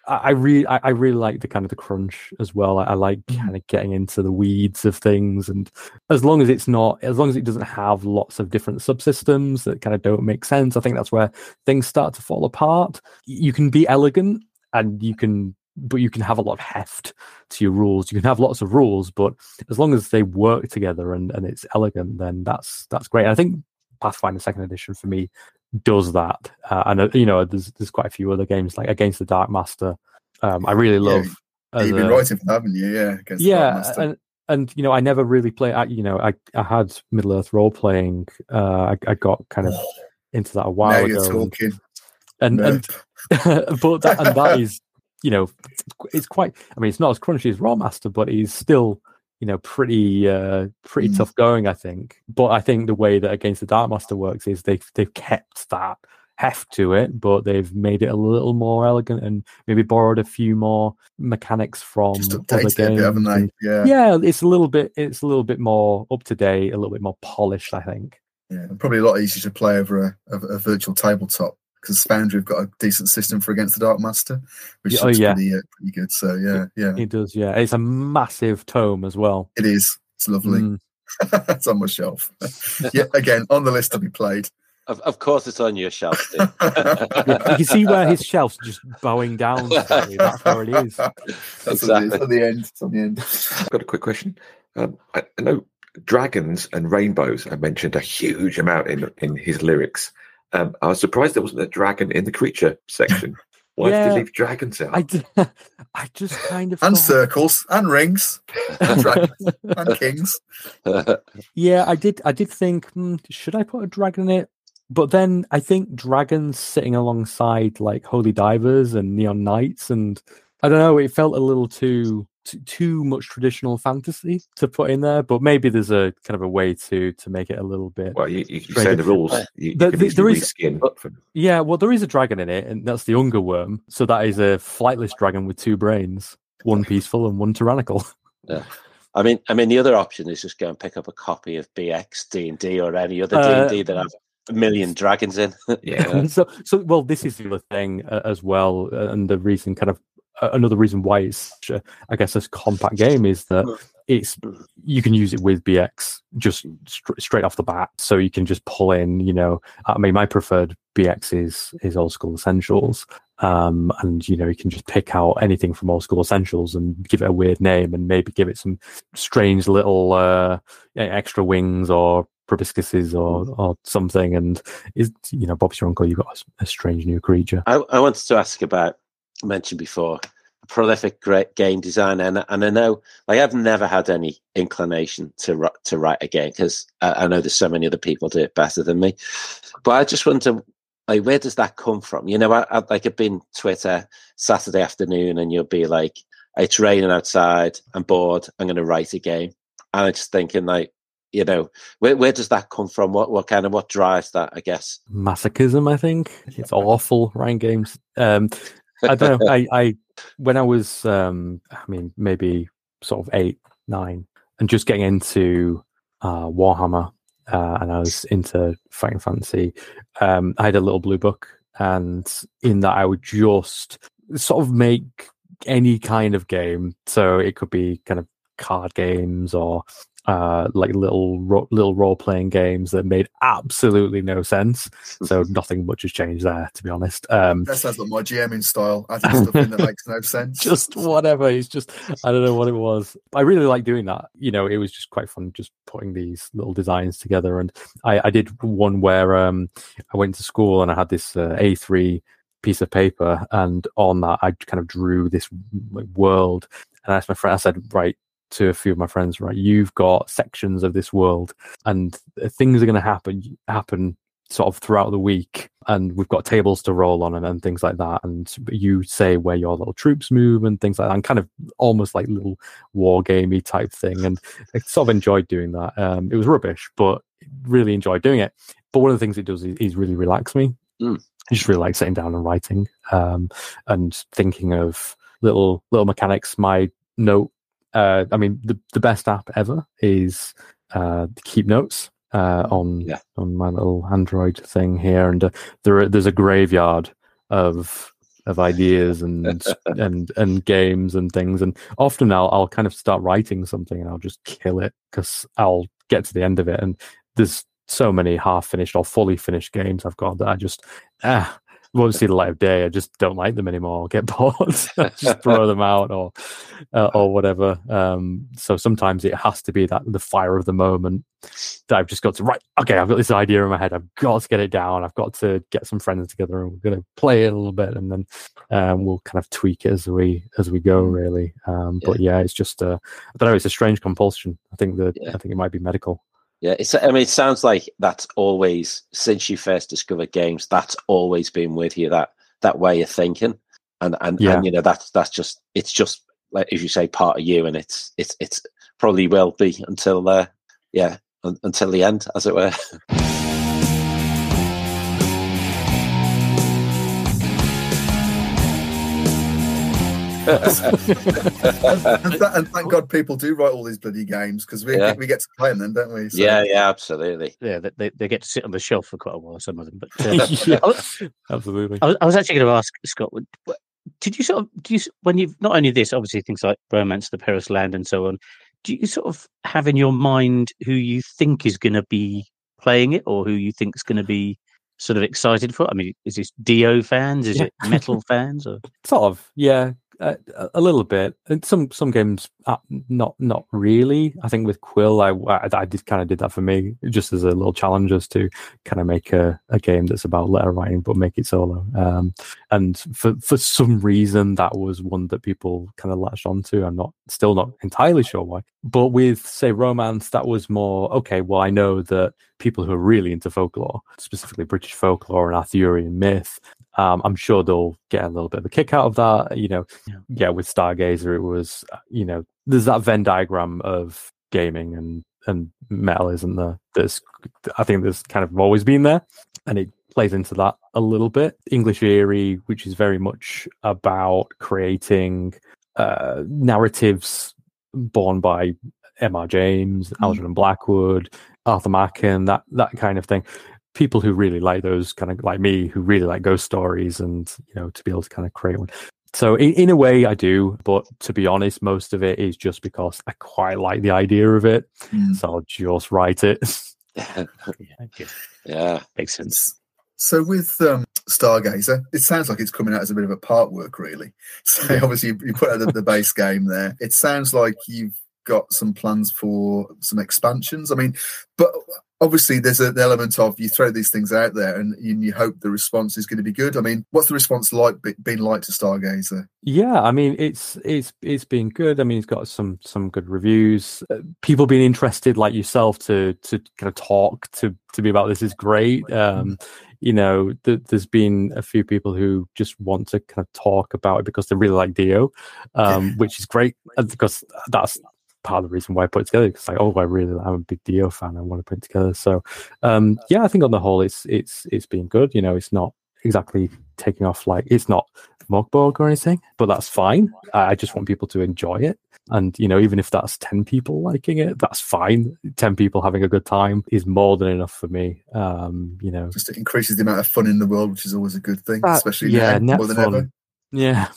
I, I really, I, I really like the kind of the crunch as well. I, I like Mhm. kind of getting into the weeds of things, and as long as it's not, as long as it doesn't have lots of different subsystems that kind of don't make sense, I think that's where things start to fall apart. You can be elegant, and you can, but you can have a lot of heft to your rules. You can have lots of rules, but as long as they work together and and it's elegant, then that's that's great. I think Pathfinder Second Edition for me does that. Uh, and uh, you know, there's there's quite a few other games like Against the Dark Master. Um, I really love. as You've been a- writing for that, haven't you? Yeah. against the yeah, and and you know, I never really play. I, you know, I I had Middle Earth role playing. Uh, I, I got kind of Oh, into that a now while you're ago, and talking. and, and but that and that is you know it's quite i mean it's not as crunchy as Rolemaster but he's still you know pretty uh pretty Mm. tough going i think but i think the way that against the dark master works is they've they've kept that heft to it but they've made it a little more elegant and maybe borrowed a few more mechanics from other games bit, haven't and- Yeah. yeah it's a little bit it's a little bit more up to date a little bit more polished i think Yeah, and probably a lot easier to play over a, a, a virtual tabletop because Foundry have got a decent system for Against the Dark Master, which Yeah, oh, looks yeah. pretty, uh, pretty good. So yeah, yeah, it does yeah it's a massive tome as well it is. It's lovely. Mm. it's on my shelf. yeah, again on the list to be played. Of, of course, it's on your shelf. Steve. You can see where his shelf's just bowing down. That's where it is. That's what it is. Exactly. At the end. It's on the end. I've got a quick question. Um, I, I know dragons and rainbows are mentioned a huge amount in in his lyrics. Um, I was surprised there wasn't a dragon in the creature section. Why did Yeah. you leave dragons out? I, d- I just kind of And thought- circles and rings and dragons and kings. yeah, I did. I did think, hmm, should I put a dragon in it? But then I think dragons sitting alongside like holy divers and neon knights, and I don't know. It felt a little too too, too much traditional fantasy to put in there. But maybe there's a kind of a way to to make it a little bit. well, you, you, you say the rules. You, you The- easily there is- from Yeah, well, there is a dragon in it, and that's the Unger Worm. So that is a flightless dragon with two brains, one peaceful and one tyrannical. Yeah. I mean, I mean, the other option is just go and pick up a copy of BX D and D or any other D Uh, and D that have a million dragons in. yeah. so, so well, this is the other thing uh, as well, uh, and the reason, kind of, uh, another reason why it's, such a, I guess, this compact game is that it's you can use it with BX just str- straight off the bat, so you can just pull in. You know, I mean, my preferred BX is is Old School Essentials, um, and you know, you can just pick out anything from Old School Essentials and give it a weird name, and maybe give it some strange little uh, extra wings or proboscises or or something, and is you know, Bob's your uncle. You've got a strange new creature. I, I wanted to ask about mentioned before a prolific great game designer, and, and I know like I've never had any inclination to to write a game because I, I know there's so many other people do it better than me. But I just wonder, like, where does that come from? You know, I, I like I've been Twitter Saturday afternoon, and you'll be like, "It's raining outside. I'm bored. I'm going to write a game," and I'm just thinking like. You know, where where does that come from? What what kind of what drives that? I guess. masochism. I think it's awful. Ryan games. Um, I don't know. I, I when I was, um, I mean, maybe sort of eight, nine, and just getting into uh, Warhammer, uh, and I was into Fighting Fantasy. Um, I had a little blue book, and in that I would just sort of make any kind of game. So it could be kind of card games or uh, like little ro- little role playing games that made absolutely no sense. So nothing much has changed there, to be honest. Um, That sounds like my GMing style. Adding stuff in that makes no sense. just whatever. It's just I don't know what it was. I really like doing that. You know, it was just quite fun just putting these little designs together. And I, I did one where um, I went to school and I had this uh, A3 piece of paper, and on that I kind of drew this like, world. And I asked my friend, I said, right. To a few of my friends, right? You've got sections of this world, and things are going to happen happen sort of throughout the week and we've got tables to roll on and, and things like that and you say where your little troops move and things like that and kind of almost like little war gamey type thing and i sort of enjoyed doing that um it was rubbish but really enjoyed doing it but one of the things it does is, is really relax me Mm. i just really like sitting down and writing um and thinking of little little mechanics my note uh i mean the, the best app ever is uh keep notes uh, on Yeah. on my little Android thing here, and uh, there there's a graveyard of of ideas and and and games and things, and often I'll I'll kind of start writing something and I'll just kill it because I'll get to the end of it, and there's so many half finished or fully finished games I've got that I just ah won't see the light of day. I just don't like them anymore. I'll get bored, just throw them out or uh, or whatever. Um, so sometimes it has to be that the fire of the moment that I've just got to right. Okay, I've got this idea in my head. I've got to get it down. I've got to get some friends together and we're going to play it a little bit, and then um, we'll kind of tweak it as we as we go. Really, um, but yeah, it's just uh, I don't know. It's a strange compulsion. I think that Yeah. I think it might be medical. Yeah, it's. I mean, it sounds like that's always since you first discovered games. That's always been with you. That that way of thinking, and and, Yeah. and you know that's that's just it's just like as you say, part of you, and it's it's it's probably will be until uh, yeah un, until the end, as it were. and, th- and thank God people do write all these bloody games because we, Yeah. we get to play them then, don't we? So- yeah, yeah, absolutely. Yeah, they- they, they get to sit on the shelf for quite a while. Some of them, but uh, yeah, I, was, absolutely. I was- I was actually going to ask Scott. what- what- Did you sort of do you when you've not only this, obviously things like Romance, the Perilous Land, and so on. Do you sort of have in your mind who you think is going to be playing it, or who you think is going to be sort of excited for? it? I mean, is this Dio fans? Is Yeah. it metal fans? Or Sort of, yeah, a- little bit. And some some games, uh, not not really. I think with Quill, I I, I did kind of did that for me, just as a little challenge, as to kind of make a, a game that's about letter writing, but make it solo. Um, and for for some reason, that was one that people kind of latched onto. I'm not still not entirely sure why. But with say romance, that was more okay. Well, I know that people who are really into folklore, specifically British folklore and Arthurian myth, um, I'm sure they'll get a little bit of a kick out of that. You know, Yeah. yeah, with Stargazer, it was, uh, you know, there's that Venn diagram of gaming and, and metal, isn't there? There's, I think there's kind of always been there and it plays into that a little bit. English Eerie, which is very much about creating uh, narratives born by M.R. James, Algernon Blackwood, Arthur Machen, that that kind of thing. People who really like those kind of like me, who really like ghost stories, and you know, to be able to kind of create one. So in, in a way, I do, but to be honest, most of it is just because I quite like the idea of it, Mm. so I'll just write it. yeah, okay. yeah, makes sense. So with um, Stargazer, it sounds like it's coming out as a bit of a part work, really. So obviously you, you put out the, the base game there. It sounds like you've got some plans for some expansions. I mean, but obviously there's an element of you throw these things out there and you, you hope the response is going to be good. I mean, what's the response like be- been like to Stargazer? Yeah, I mean it's it's it's been good. I mean, it's got some some good reviews. Uh, people being interested, like yourself, to to kind of talk to to me about this is great. Um, you know, th- there's been a few people who just want to kind of talk about it because they really like Dio, um, which is great uh, because that's part of the reason why I put it together. Because like, oh, I really I'm a big Dio fan. I want to put it together. So, um, yeah, I think on the whole, it's it's it's been good. You know, it's not exactly taking off like it's not Mörk Borg or anything, but that's fine. I I just want people to enjoy it. And, you know, even if that's 10 people liking it, that's fine. 10 people having a good time is more than enough for me. Um, you know, Just it increases the amount of fun in the world, which is always a good thing, That- especially yeah, now more than fun. ever. yeah.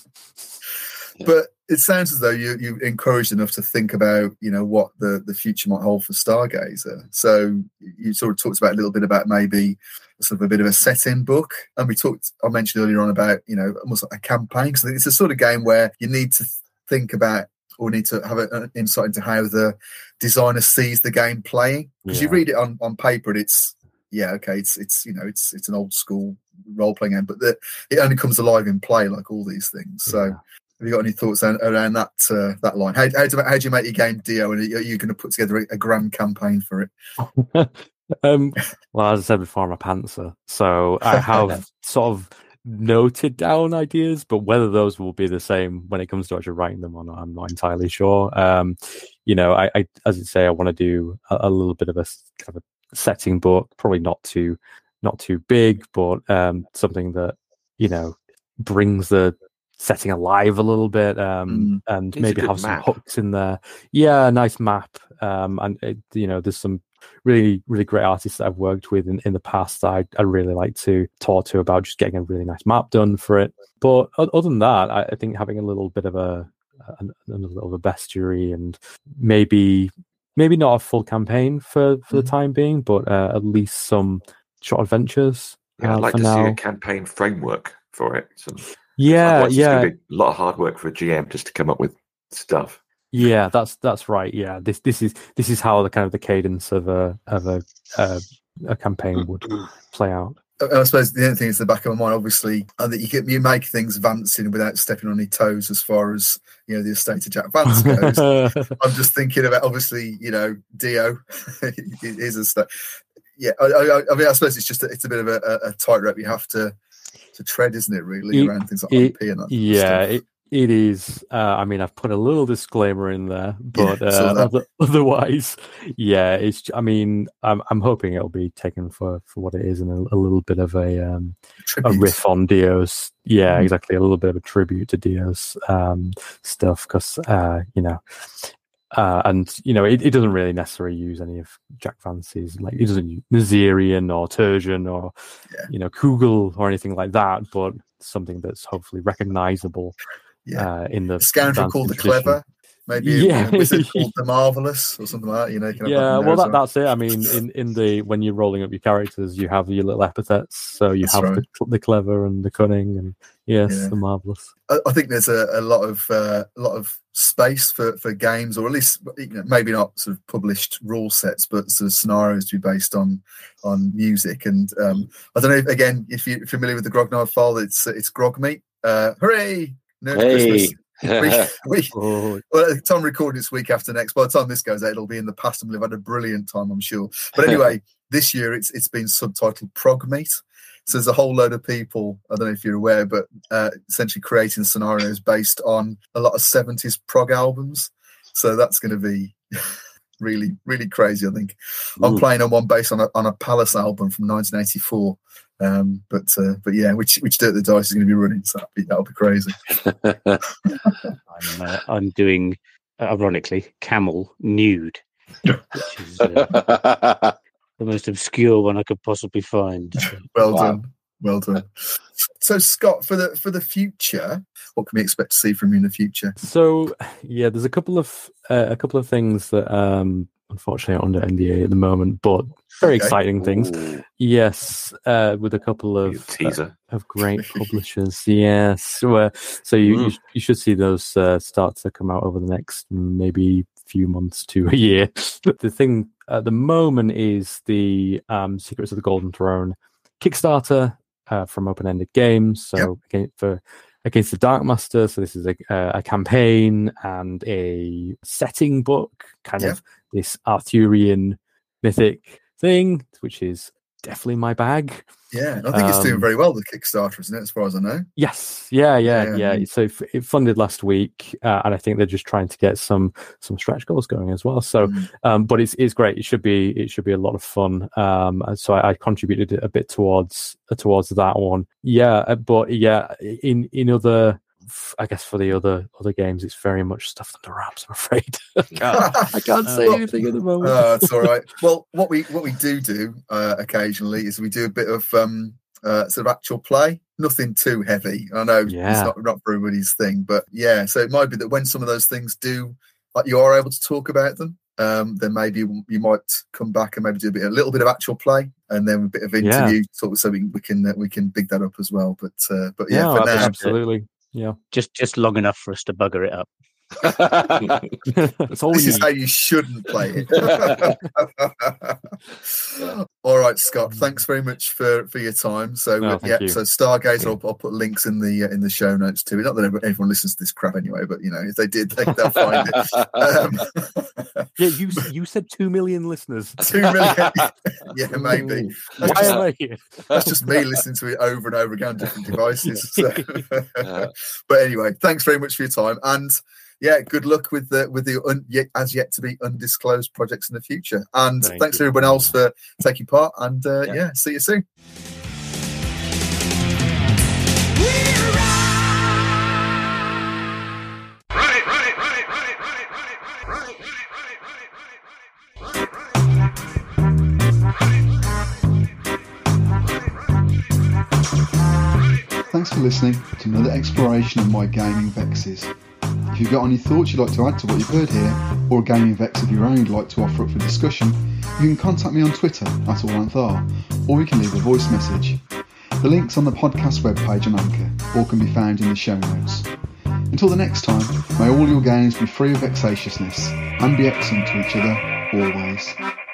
But it sounds as though you you encouraged enough to think about you know what the the future might hold for Stargazer. So you sort of talked about a little bit about maybe sort of a bit of a setting book, and we talked. I mentioned earlier on about you know almost like a campaign because it's a sort of game where you need to think about or need to have an insight into how the designer sees the game playing because you read it on on paper and it's yeah okay it's it's you know it's it's an old school role playing game but the, it only comes alive in play like all these things so Yeah. Have you got any thoughts around, around that uh, that line? How, how, do, how do you make your game Dio? And are you going to put together a, a grand campaign for it? um, well, as I said before, I'm a pantser, so I have sort of noted down ideas, but whether those will be the same when it comes to actually writing them or not, I'm not entirely sure. Um, you know, I, I as you say, I want to do a, a little bit of a kind of a setting book, probably not too not too big, but um, something that you know brings the setting alive a little bit um, and Needs a maybe have some map. hooks in there yeah nice map um, and it, you know there's some really really great artists that i've worked with in, in the past that I, I really like to talk to about just getting a really nice map done for it but other than that i, I think having a little bit of a, a, a little of a bestiary and maybe maybe not a full campaign for for the Mhm. time being but uh, at least some short adventures Yeah, uh, I'd like to now. see a campaign framework for it. Some, yeah otherwise it's yeah gonna be a lot of hard work for a GM just to come up with stuff. Yeah, that's that's right. Yeah, this this is this is how the kind of the cadence of a of a uh, a campaign would play out. I I suppose the other thing is the back of my mind, obviously, and that you can, you make things advancing without stepping on any toes as far as you know the estate of Jack Vance goes. I'm just thinking about obviously, you know, Dio is a sta- yeah. I, I, I mean, I suppose it's just a, it's a bit of a, a, a tightrope you have to to tread, isn't it? Really, It- around things like it- IP and that. yeah, it, it is. Uh, I mean, I've put a little disclaimer in there, but Yeah, uh, other, otherwise, yeah, it's. I mean, I'm I'm hoping it'll be taken for for what it is and a, a little bit of a um, a riff on Dio's. Yeah, Mhm. exactly. A little bit of a tribute to Dio's um, stuff because, uh, you know, uh, and you know, it, it doesn't really necessarily use any of Jack Vance's like it doesn't use Mazirian or Turjan or Yeah. you know Cugel or anything like that, but something that's hopefully recognizable Yeah. uh, in the scoundrel called the clever. Maybe Yeah. a, a wizard called the marvelous or something like that. You know, you can Yeah, in well, that, that's it. I mean, in, in the when you're rolling up your characters, you have your little epithets. So you That's have right. the, the clever and the cunning, and yes, Yeah. the marvelous. I, I think there's a, a lot of uh, a lot of space for, for games, or at least you know, maybe not sort of published rule sets, but sort of scenarios to be based on on music. And um, I don't know if, again if you're familiar with the Grognard file, it's it's Grogmeet. Uh, hooray! Nerd Christmas. We, we, Oh, well, at the time recording this week after next. By the time this goes out, it'll be in the past, and we'll have had a brilliant time, I'm sure. But anyway, this year it's it's been subtitled Progmeet. So there's a whole load of people. I don't know if you're aware, but uh, essentially creating scenarios based on a lot of 70s prog albums. So that's going to be really, really crazy. I think I'm Mm. playing on one based on a on a Pallas album from 1984. Um, but uh, but yeah, which which Dirk the Dice is going to be running. So that'll be, that'll be crazy. I'm, uh, I'm doing, uh, ironically, camel nude, which is uh, the most obscure one I could possibly find. Well Wow. done. Well done. So Scott, for the for the future, what can we expect to see from you in the future? So yeah, there's a couple of uh, a couple of things that um unfortunately under NDA at the moment, but very Okay. exciting things. Ooh. Yes, uh, with a couple of uh, teaser. of great publishers. yes, so you, you Mm. sh- you should see those uh, start to come out over the next maybe few months to a year. But the thing at the moment is the um, Secrets of the Golden Throne Kickstarter uh, from Open Ended Games. So Yep. again, for against the Dark Master. So this is a, a, campaign and a setting book, kind Yeah. of this Arthurian mythic thing, which is definitely my bag. Yeah, I think it's doing Um, very well. The Kickstarter, isn't it? As far as I know. Yes, yeah, yeah, Yeah, yeah. So it, funded last week, uh, and I think they're just trying to get some some stretch goals going as well. So, Mm. um, but it's it's great. It should be it should be a lot of fun. Um, so I, I contributed a bit towards towards that one. Yeah, uh, but yeah, in in other. I guess for the other other games, it's very much stuff under wraps. I'm afraid I can't, I can't say Well, anything at the moment. Uh, it's all right. Well, what we what we do do uh, occasionally is we do a bit of um, uh, sort of actual play. Nothing too heavy. I know Yeah. it's not, not everybody's thing, but yeah. So it might be that when some of those things do, like you are able to talk about them, um, then maybe you might come back and maybe do a, bit, a little bit of actual play and then a bit of Yeah. interview, sort of, so we, we can uh, we can big that up as well. But uh, but yeah, No, now, absolutely. Yeah. Just just long enough for us to bugger it up. That's all we this is need. how you shouldn't play it. All right, Scott. Thanks very much for, for your time. So No, uh, yeah, you. so Stargazer, I'll, I'll put links in the uh, in the show notes too. Not that everyone everyone listens to this crap anyway, but you know if they did, they, they'll find it. Um, Yeah, you you said two million listeners. two million, yeah, maybe. That's Why just, am I here? that's just me listening to it over and over again on different devices. So. But anyway, thanks very much for your time, and yeah, good luck with the with the un, yet, as yet to be undisclosed projects in the future. And Thank thanks you. to everyone else for taking part. And uh, Yeah. yeah, see you soon. Thanks for listening to another exploration of my gaming vexes. If you've got any thoughts you'd like to add to what you've heard here, or a gaming vex of your own you'd like to offer up for discussion, you can contact me on Twitter at AllAnthar, or you can leave a voice message. The link's on the podcast webpage on Anchor, or can be found in the show notes. Until the next time, may all your games be free of vexatiousness, and be excellent to each other, always.